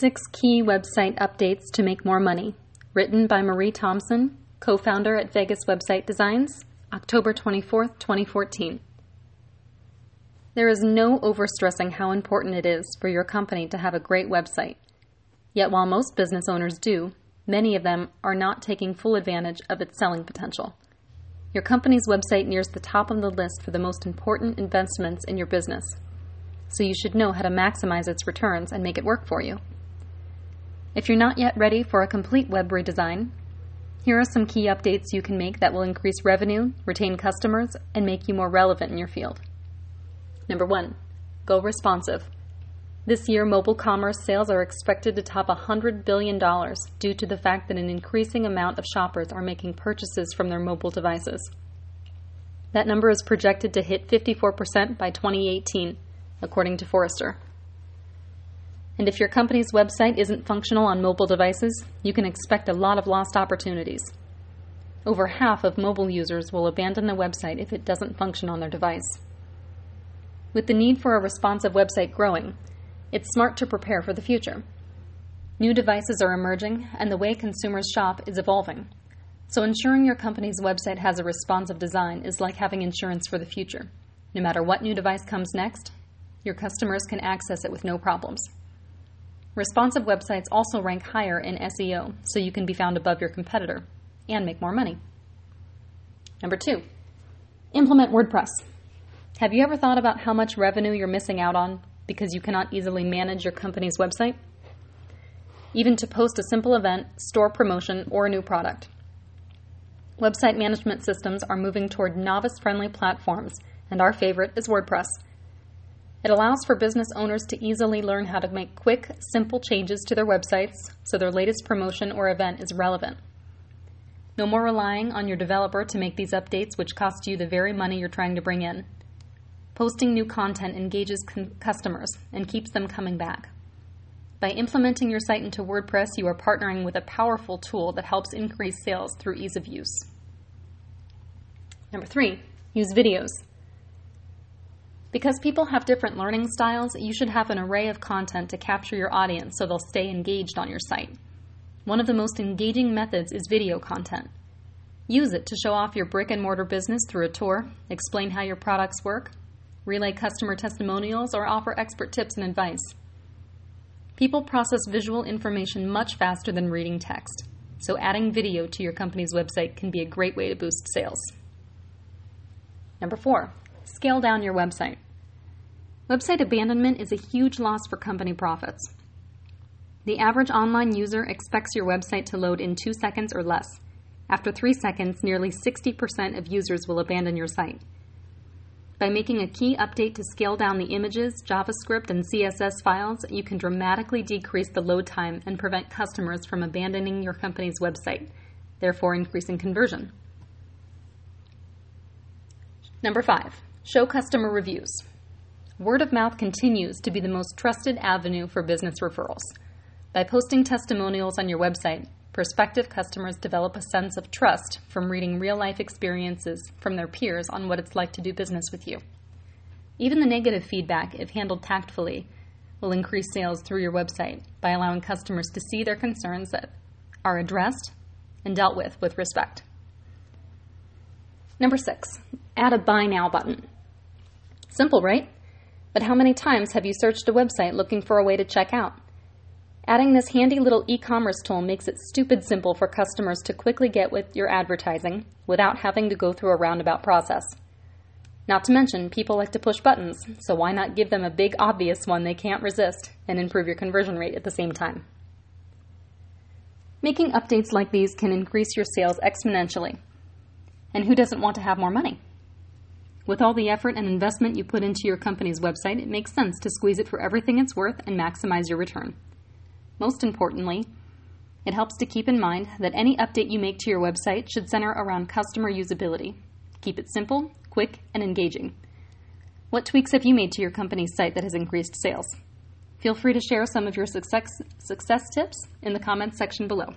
Six Key Website Updates to Make More Money, written by Marie Thompson, co founder at Vegas Website Designs, October 24, 2014. There is no overstressing how important it is for your company to have a great website. Yet, while most business owners do, many of them are not taking full advantage of its selling potential. Your company's website nears the top of the list for the most important investments in your business, so you should know how to maximize its returns and make it work for you. If you're not yet ready for a complete web redesign, here are some key updates you can make that will increase revenue, retain customers, and make you more relevant in your field. Number one, go responsive. This year, mobile commerce sales are expected to top $100 billion due to the fact that an increasing amount of shoppers are making purchases from their mobile devices. That number is projected to hit 54% by 2018, according to Forrester. And if your company's website isn't functional on mobile devices, you can expect a lot of lost opportunities. Over half of mobile users will abandon the website if it doesn't function on their device. With the need for a responsive website growing, it's smart to prepare for the future. New devices are emerging, and the way consumers shop is evolving. So, ensuring your company's website has a responsive design is like having insurance for the future. No matter what new device comes next, your customers can access it with no problems. Responsive websites also rank higher in SEO, so you can be found above your competitor and make more money. Number two, implement WordPress. Have you ever thought about how much revenue you're missing out on because you cannot easily manage your company's website, even to post a simple event, store promotion, or a new product. Website management systems are moving toward novice friendly platforms, and our favorite is WordPress. It allows for business owners to easily learn how to make quick, simple changes to their websites so their latest promotion or event is relevant. No more relying on your developer to make these updates, which cost you the very money you're trying to bring in. Posting new content engages con- customers and keeps them coming back. By implementing your site into WordPress, you are partnering with a powerful tool that helps increase sales through ease of use. Number three, use videos. Because people have different learning styles, you should have an array of content to capture your audience so they'll stay engaged on your site. One of the most engaging methods is video content. Use it to show off your brick and mortar business through a tour, explain how your products work, relay customer testimonials, or offer expert tips and advice. People process visual information much faster than reading text, so adding video to your company's website can be a great way to boost sales. Number four, scale down your website. Website abandonment is a huge loss for company profits. The average online user expects your website to load in two seconds or less. After three seconds, nearly 60% of users will abandon your site. By making a key update to scale down the images, JavaScript, and CSS files, you can dramatically decrease the load time and prevent customers from abandoning your company's website, therefore increasing conversion. Number five, show customer reviews. Word of mouth continues to be the most trusted avenue for business referrals. By posting testimonials on your website, prospective customers develop a sense of trust from reading real life experiences from their peers on what it's like to do business with you. Even the negative feedback, if handled tactfully, will increase sales through your website by allowing customers to see their concerns that are addressed and dealt with with respect. Number six, add a buy now button. Simple, right? But how many times have you searched a website looking for a way to check out? Adding this handy little e commerce tool makes it stupid simple for customers to quickly get with your advertising without having to go through a roundabout process. Not to mention, people like to push buttons, so why not give them a big, obvious one they can't resist and improve your conversion rate at the same time? Making updates like these can increase your sales exponentially. And who doesn't want to have more money? With all the effort and investment you put into your company's website, it makes sense to squeeze it for everything it's worth and maximize your return. Most importantly, it helps to keep in mind that any update you make to your website should center around customer usability. Keep it simple, quick, and engaging. What tweaks have you made to your company's site that has increased sales? Feel free to share some of your success, success tips in the comments section below.